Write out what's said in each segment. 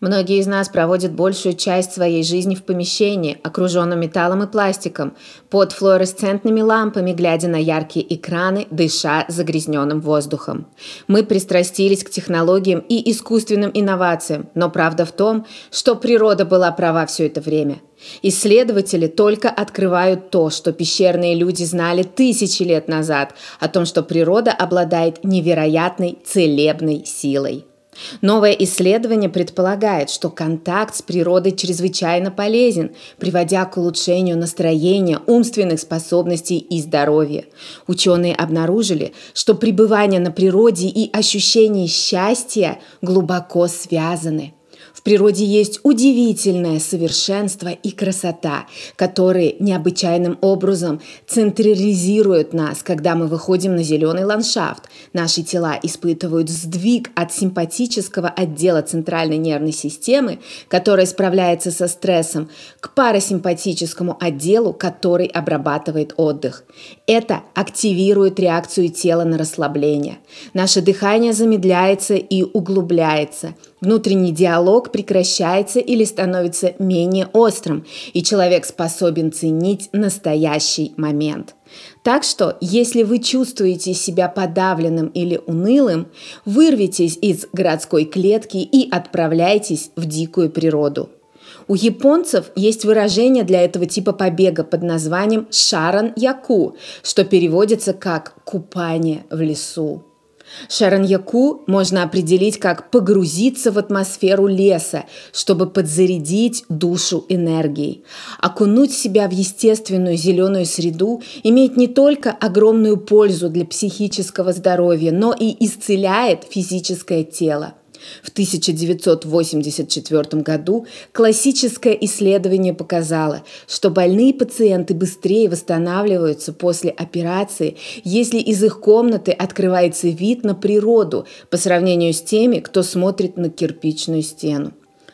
Многие из нас проводят большую часть своей жизни в помещении, окруженном металлом и пластиком, под флуоресцентными лампами, глядя на яркие экраны, дыша загрязненным воздухом. Мы пристрастились к технологиям и искусственным инновациям, но правда в том, что природа была права все это время. Исследователи только открывают то, что пещерные люди знали тысячи лет назад, о том, что природа обладает невероятной целебной силой. Новое исследование предполагает, что контакт с природой чрезвычайно полезен, приводя к улучшению настроения, умственных способностей и здоровья. Ученые обнаружили, что пребывание на природе и ощущение счастья глубоко связаны – в природе есть удивительное совершенство и красота, которые необычайным образом централизируют нас, когда мы выходим на зеленый ландшафт. Наши тела испытывают сдвиг от симпатического отдела центральной нервной системы, которая справляется со стрессом, к парасимпатическому отделу, который обрабатывает отдых. Это активирует реакцию тела на расслабление. Наше дыхание замедляется и углубляется – Внутренний диалог прекращается или становится менее острым, и человек способен ценить настоящий момент. Так что, если вы чувствуете себя подавленным или унылым, вырвитесь из городской клетки и отправляйтесь в дикую природу. У японцев есть выражение для этого типа побега под названием шаран яку, что переводится как купание в лесу. Шараньяку можно определить как погрузиться в атмосферу леса, чтобы подзарядить душу энергией. Окунуть себя в естественную зеленую среду имеет не только огромную пользу для психического здоровья, но и исцеляет физическое тело. В 1984 году классическое исследование показало, что больные пациенты быстрее восстанавливаются после операции, если из их комнаты открывается вид на природу по сравнению с теми, кто смотрит на кирпичную стену.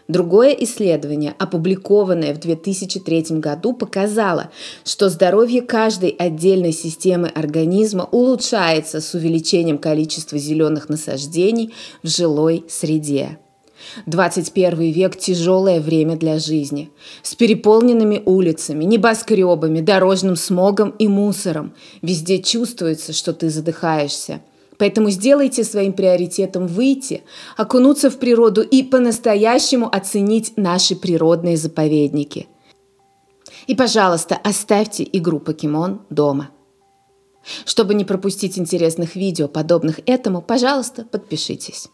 Другое исследование, опубликованное в 2003 году, показало, что здоровье каждой отдельной системы организма улучшается с увеличением количества зеленых насаждений в жилой среде. 21 век – тяжелое время для жизни. С переполненными улицами, небоскребами, дорожным смогом и мусором. Везде чувствуется, что ты задыхаешься – Поэтому сделайте своим приоритетом выйти, окунуться в природу и по-настоящему оценить наши природные заповедники. И, пожалуйста, оставьте игру «Покемон» дома. Чтобы не пропустить интересных видео, подобных этому, пожалуйста, подпишитесь.